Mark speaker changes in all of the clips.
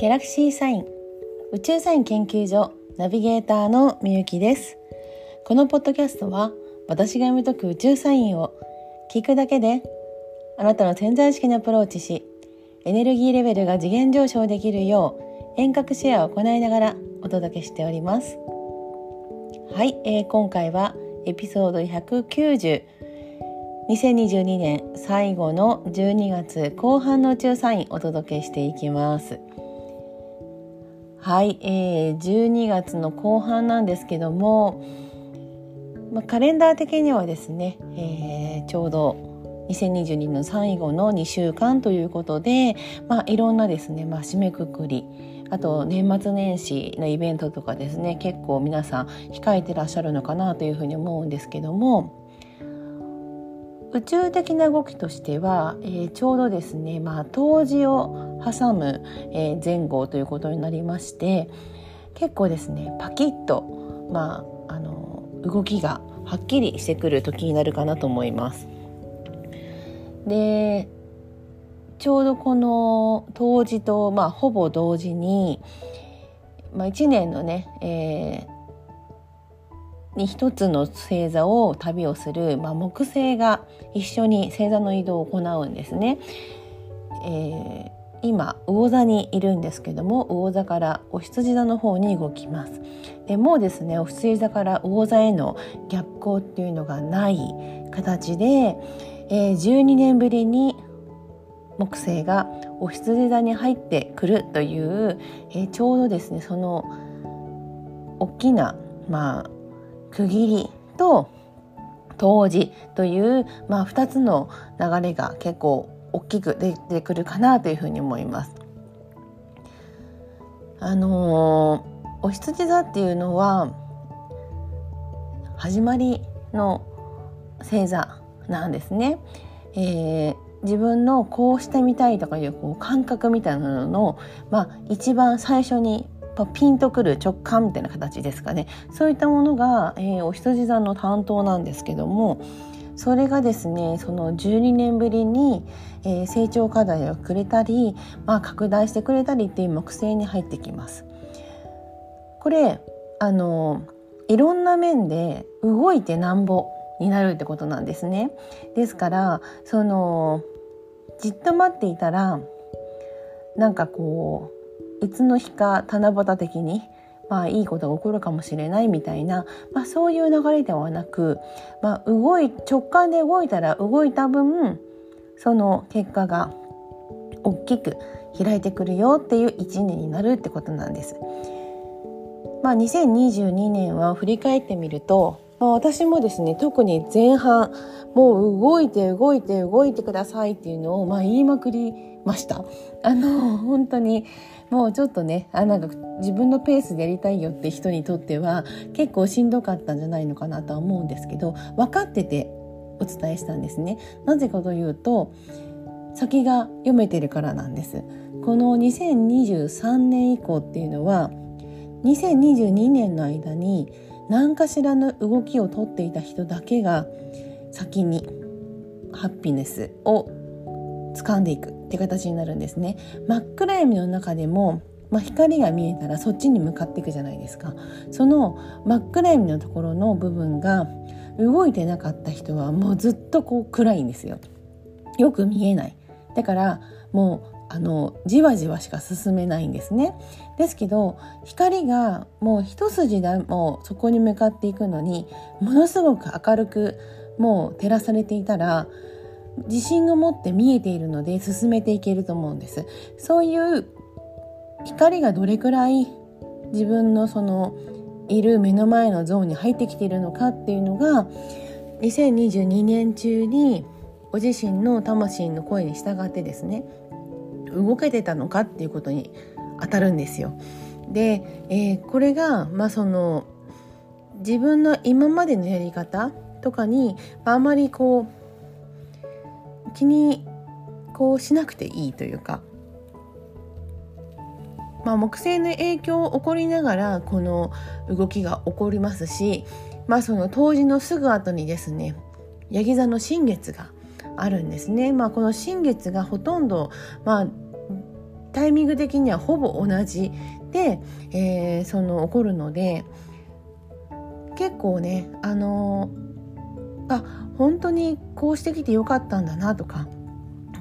Speaker 1: ギャラクシーサイン。宇宙サイン研究所ナビゲーターのみゆきです。このポッドキャストは私が読み解く宇宙サインを聞くだけであなたの潜在意識にアプローチしエネルギーレベルが次元上昇できるよう遠隔シェアを行いながらお届けしております。はい、えー、今回はエピソード190 2022年最後の12月後半の宇宙サインお届けしていきます。はい、えー、12月の後半なんですけども、まあ、カレンダー的にはですね、えー、ちょうど2022年の最後の2週間ということで、まあ、いろんなですね、まあ、締めくくりあと年末年始のイベントとかですね結構皆さん控えてらっしゃるのかなというふうに思うんですけども宇宙的な動きとしては、えー、ちょうどですね、まあ、冬至を挟む、えー、前後ということになりまして結構ですねパキッと、まあ、あの動きがはっきりしてくる時になるかなと思います。でちょうどこの冬至と、まあ、ほぼ同時に、まあ、1年のね、えーに一つの星座を旅をする、まあ、木星が一緒に星座の移動を行うんですね。えー、今魚座にいるんですけども魚座からお羊座の方に動きます。でもうですねお羊座から魚座への逆行っていうのがない形で、えー、12年ぶりに木星がお羊座に入ってくるという、えー、ちょうどですねその大きなまあ区切りと当時という、まあ、2つの流れが結構大きく出てくるかなというふうに思います。あのー、お羊座っていうのは始まりの星座なんですね。えー、自分のこうしてみたいとかいうこう感覚みたいなのの、まあ、一番最初にピンとくる直感みたいな形ですかねそういったものが、えー、お羊座の担当なんですけどもそれがですねその12年ぶりに、えー、成長課題をくれたり、まあ、拡大してくれたりっていう木星に入ってきます。これあのいろんな面で動いてなんぼになるってことなんですね。ですからそのじっと待っていたらなんかこういつの日か七夕的にまあいいことが起こるかもしれないみたいな、まあ、そういう流れではなく、まあ、動い直感で動いたら動いた分その結果が大きく開いてくるよっていう一年になるってことなんです。まあ、2022年は振り返ってみると、まあ、私もですね特に前半もう動いて動いて動いてくださいっていうのをまあ言いまくりました。あの本当にもうちょっとねあなんか自分のペースでやりたいよって人にとっては結構しんどかったんじゃないのかなとは思うんですけど分かっててお伝えしたんですね。なぜかというと先が読めてるからなんです。この2023年以降っていうのは2022年の間に何かしらの動きをとっていた人だけが先にハッピネスを掴んでいくって形になるんですね。真っ暗闇の中でも、まあ、光が見えたらそっちに向かっていくじゃないですか。その真っ暗闇のところの部分が動いてなかった人はもうずっとこう暗いんですよ。よく見えない。だからもうあのじわじわしか進めないんですね。ですけど光がもう一筋でもそこに向かっていくのにものすごく明るくもう照らされていたら自信を持って見えているので進めていけると思うんですそういう光がどれくらい自分のそのいる目の前のゾーンに入ってきているのかっていうのが2022年中にご自身の魂の声に従ってですね動けてたのかっていうことに当たるんですよ。で、えー、これが、まあ、その自分の今までのやり方とかにあんまりこう気にこうしなくていいというか、まあ、木星の影響を起こりながらこの動きが起こりますし、まあ、その冬至のすぐ後にですねヤギ座の新月があるんですね。まあ、この新月がほとんど、まあ、タイミング的にはほぼ同じで、えー、その起こるので結構ねあのあ本当にこうしてきてよかったんだなとか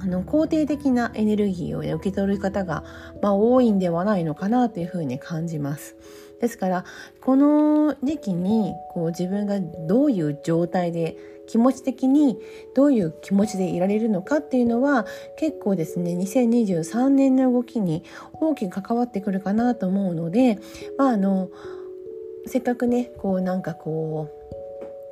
Speaker 1: あの肯定的なエネルギーを、ね、受け取る方が、まあ、多いんではないのかなというふうに感じます。ですからこの時期にこう自分がどういう状態で気持ち的にどういう気持ちでいられるのかっていうのは結構ですね2023年の動きに大きく関わってくるかなと思うのでまああのせっかくねこうなんかこう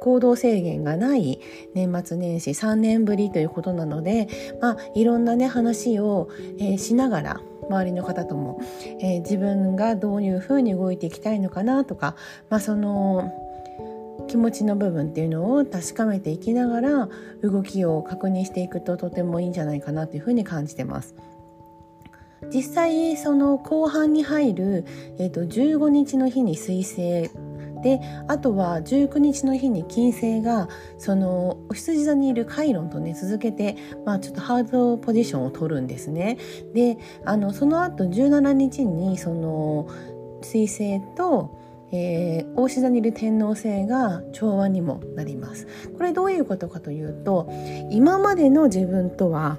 Speaker 1: 行動制限がない年末年始3年ぶりということなので、まあ、いろんなね話を、えー、しながら周りの方とも、えー、自分がどういうふうに動いていきたいのかなとか、まあ、その気持ちの部分っていうのを確かめていきながら動きを確認していくととてもいいんじゃないかなというふうに感じてます。実際その後半に入る、えーと、15日の日に彗星であとは19日の日に金星がそのお羊座にいるカイロンとね続けて、まあ、ちょっとハードポジションを取るんですね。であのその後17日にその水星とえー、大志座にいる天王星が調和にもなりますこれどういうことかというと今までの自分とは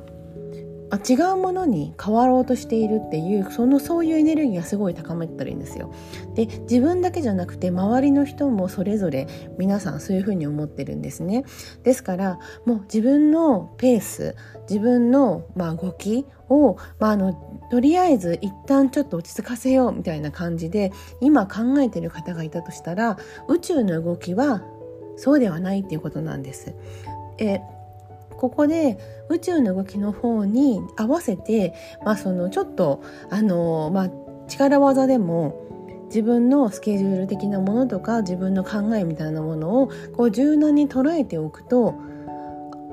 Speaker 1: あ違うものに変わろうとしているっていうそのそういうエネルギーがすごい高めたらいいんですよ。で自分だけじゃなくて周りの人もそれぞれ皆さんそういうふうに思ってるんですね。ですからもう自分のペース自分のまあ動きを、まあ、あのとりあえず一旦ちょっと落ち着かせようみたいな感じで今考えてる方がいたとしたら宇宙の動きはそうではないっていうことなんです。えここで宇宙の動きの方に合わせて、まあ、そのちょっとあの、まあ、力技でも自分のスケジュール的なものとか自分の考えみたいなものをこう柔軟に捉えておくと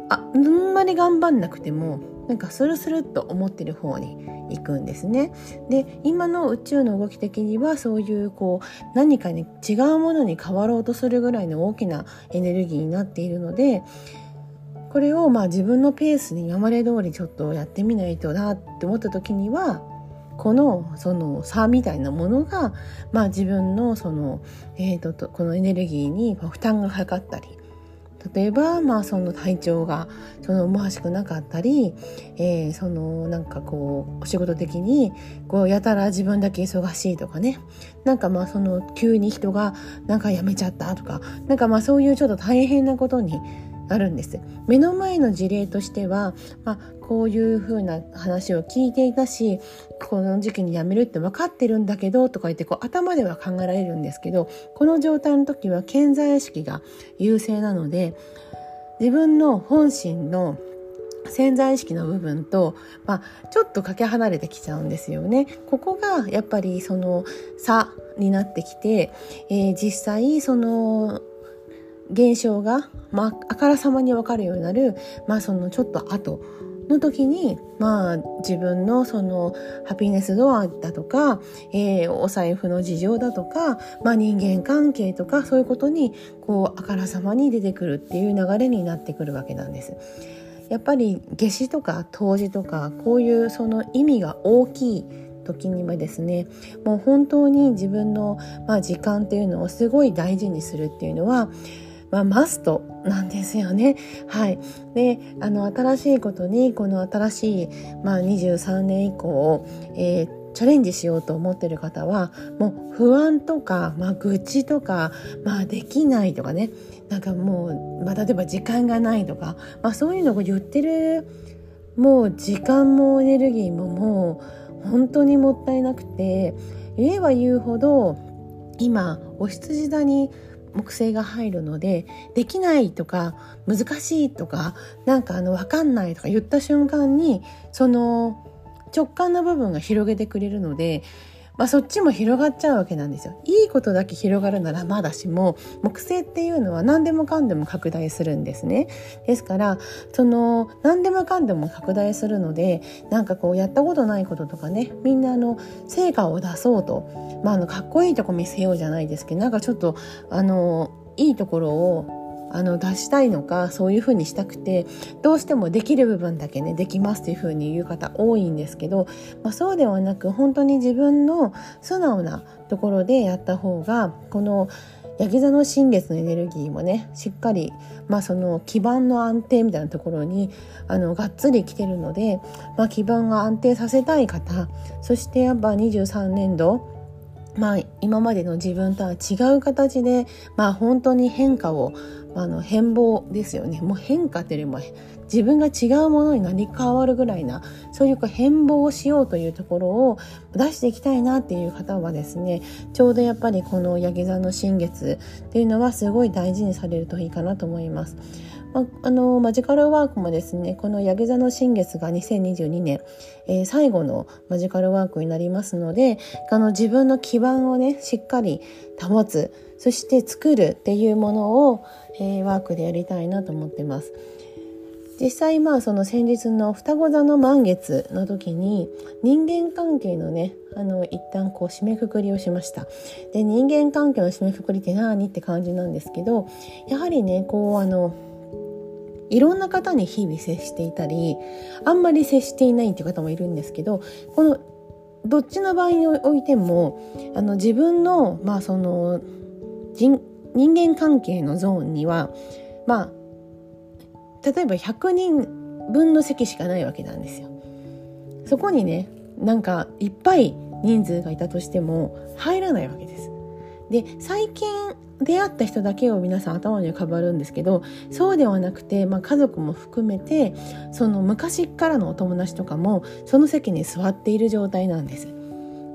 Speaker 1: ああんまり頑張んなくてもなんかスルスルっと思ってる方に行くんですね。で今の宇宙の動き的にはそういうこう何かに違うものに変わろうとするぐらいの大きなエネルギーになっているのでこれをまあ自分のペースに今まで通りちょっとやってみないとなって思った時にはこのその差みたいなものが、まあ、自分のその、えーと、とこのエネルギーに負担がかかったり例えば、まあ、その体調がその思わしくなかったり、えー、そのなんかこうお仕事的にこうやたら自分だけ忙しいとかね。なんかまあその急に人がなんか辞めちゃったとかなんかまあそういうちょっと大変なことにあるんです目の前の事例としては、まあ、こういうふうな話を聞いていたしこの時期に辞めるって分かってるんだけどとか言ってこう頭では考えられるんですけどこの状態の時は健在意識が優勢なので自分の本心の潜在意識の部分と、まあ、ちょっとかけ離れてきちゃうんですよね。ここがやっぱりその差になってきて、えー、実際その現象が、まあ、あからさまに分かるようになる、まあ、そのちょっと後の時に、まあ、自分のそのハピネスドアだとか、えー、お財布の事情だとか、まあ、人間関係とかそういうことにこうあからさまに出てくるっていう流れになってくるわけなんです。やっぱり夏至とか冬至とかこういうその意味が大きい時にはですねもう本当に自分の、まあ、時間っていうのをすごい大事にするっていうのはまあ、マストなんですよね。はい。で、あの、新しいことに、この新しい、まあ、23年以降、えーチャレンジしようと思ってる方はもう不安とか、まあ、愚痴とか、まあ、できないとかねなんかもう、まあ、例えば時間がないとか、まあ、そういうのを言ってるもう時間もエネルギーももう本当にもったいなくて言えば言うほど今お羊座に木星が入るのでできないとか難しいとかなんかあの分かんないとか言った瞬間にその直感の部分が広げてくれるのでまあ、そっちも広がっちゃうわけなんですよ。いいことだけ広がるならまだしも木星っていうのは何でもかんでも拡大するんですね。ですからその何でもかんでも拡大するのでなんかこうやったことないこととかねみんなあの成果を出そうと、まあ、あのかっこいいとこ見せようじゃないですけどなんかちょっとあのいいところをあの出したいのかそういうふうにしたくてどうしてもできる部分だけねできますというふうに言う方多いんですけど、まあ、そうではなく本当に自分の素直なところでやった方がこのヤギ座の新月のエネルギーもねしっかり、まあ、その基盤の安定みたいなところにあのがっつり来てるので、まあ、基盤が安定させたい方そしてやっぱ23年度まあ、今までの自分とは違う形で、まあ、本当に変化をあの変貌ですよねもう変化というよりも自分が違うものになり変わるぐらいなそういう変貌をしようというところを出していきたいなっていう方はですねちょうどやっぱりこのヤギ座の新月っていうのはすごい大事にされるといいかなと思います。まあのマジカルワークもですねこのヤギ座の新月が2022年、えー、最後のマジカルワークになりますのであの自分の基盤をねしっかり保つそして作るっていうものを、えー、ワークでやりたいなと思ってます。実際まあその先日の双子座の満月の時に人間関係のねあの一旦こう締めくくりをしましたで人間関係の締めくくりって何？って感じなんですけどやはりねこうあのいろんな方に日々接していたりあんまり接していないっていう方もいるんですけどこのどっちの場合においてもあの自分の,、まあその人人間関係のゾーンにはまあ例えば100人分の席しかないわけなんですよ。そこにねなんかいっぱい人数がいたとしても入らないわけです。で最近出会った人だけを皆さん頭に浮かばるんですけどそうではなくて、まあ、家族も含めてその昔からのお友達とかもその席に座っている状態なんです。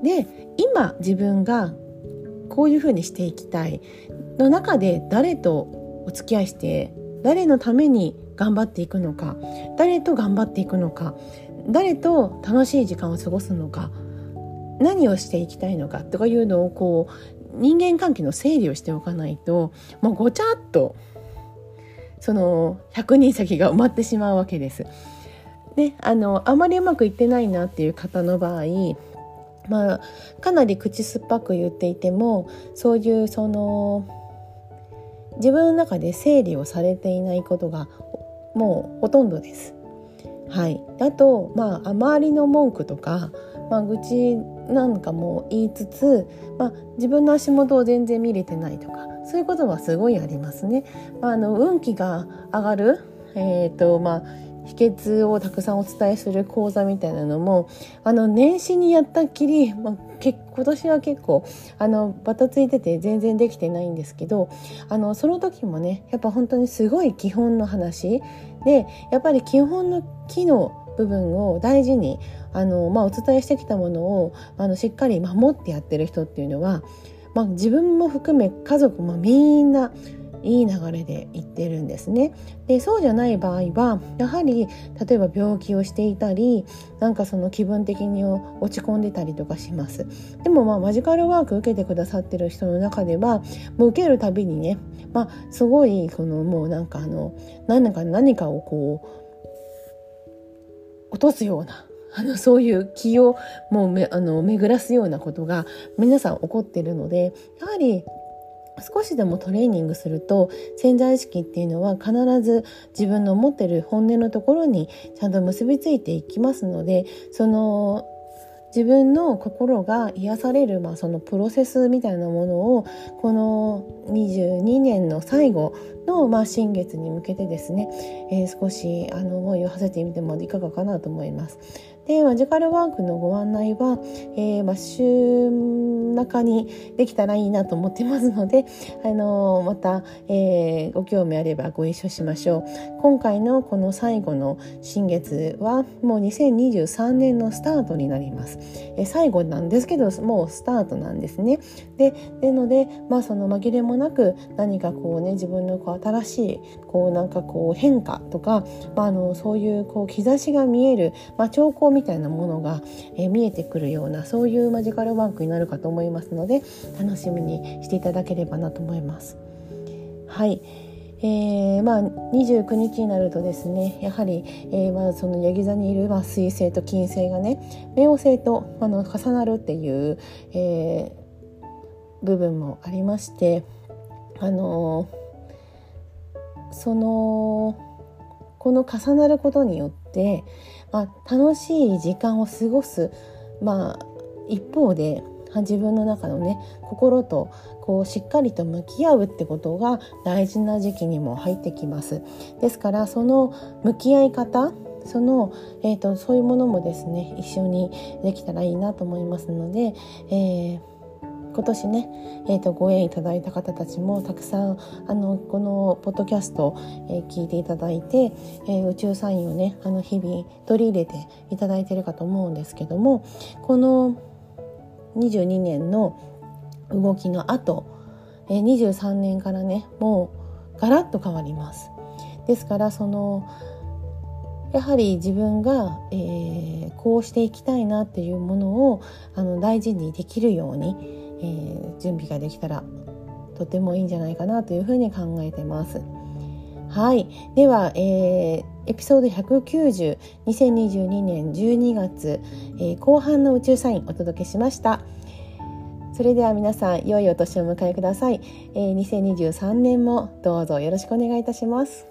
Speaker 1: で今自分がこういうふうにしていきたいの中で誰とお付き合いして誰のために頑張っていくのか誰と頑張っていくのか誰と楽しい時間を過ごすのか何をしていきたいのかとかいうのをこう人間関係の整理をしておかないともうごちゃっとその100人席が埋まってしまうわけです。であのあまりうまくいってないなっていう方の場合まあかなり口酸っぱく言っていてもそういうその自分の中で整理をされていないことがもうほとんどです。はい、あと、まあ、周りの文句とか、まあ、愚痴なんかも言いつつ、まあ、自分の足元を全然見れてないとかそういうことはすごいありますね。まあ、あの運気が上がる、えーとまあ、秘訣をたくさんお伝えする講座みたいなのもあの年始にやったっきり、まあ、今年は結構あのバタついてて全然できてないんですけどあのその時もねやっぱ本当にすごい基本の話でやっぱり基本の木の部分を大事にあの、まあ、お伝えしてきたものをあのしっかり守ってやってる人っていうのは、まあ、自分も含め家族もみんないい流れでいってるんですね。でそうじゃない場合はやはり例えば病気をしていたりなんかその気分的に落ち込んでたりとかします。でもまあマジカルワーク受けてくださってる人の中ではもう受けるたびにね、まあ、すごいこのもうなんかあの何か何かをこう落とすようなあのそういう気をもうめあの巡らすようなことが皆さん起こってるのでやはり少しでもトレーニングすると潜在意識っていうのは必ず自分の持ってる本音のところにちゃんと結びついていきますのでその自分の心が癒される、まあ、そのプロセスみたいなものをこの22年の最後の、まあ、新月に向けてですね、えー、少しあの思いを馳せてみてもいかがかなと思います。でマジカルワークのご案内は、えー、まあ、週中にできたらいいなと思ってますので、あのー、また、えー、ご興味あればご一緒しましょう今回のこの最後の新月はもう2023年のスタートになります、え最後なんですけどもうスタートなんですねでなのでまあその紛れもなく何かこうね自分のこう新しいこうなんかこう変化とか、まあ、あのそういうこう兆しが見える、まあ、兆候みたいなものが、えー、見えてくるようなそういうマジカルワークになるかと思います思いますので楽しみにしていただければなと思います。はいえー、まあ、29日になるとですねやはり、えー、まあ、そのヤギ座にいる、まあ、水星と金星がね冥王星とあの重なるっていう、えー、部分もありましてあのそのこの重なることによって、まあ、楽しい時間を過ごす、まあ、一方で自分の中のね心とこうしっかりと向き合うってことが大事な時期にも入ってきます。ですからその向き合い方その、えーと、そういうものもですね一緒にできたらいいなと思いますので、えー今年ね、えーと、ご縁いただいた方たちもたくさんあのこのポッドキャストを、えー、聞いていただいて、えー、宇宙サインをねあの日々取り入れていただいてるかと思うんですけどもこの22年の動きの後、え、23年からねもうガラッと変わります。ですからそのやはり自分が、えー、こうしていきたいなっていうものをあの大事にできるように、えー、準備ができたらとてもいいんじゃないかなというふうに考えてます。はい、では、えー、エピソード190、2022年12月、えー、後半の宇宙サインお届けしました。それでは皆さん、良いお年をお迎えください。えー、2023年もどうぞよろしくお願いいたします。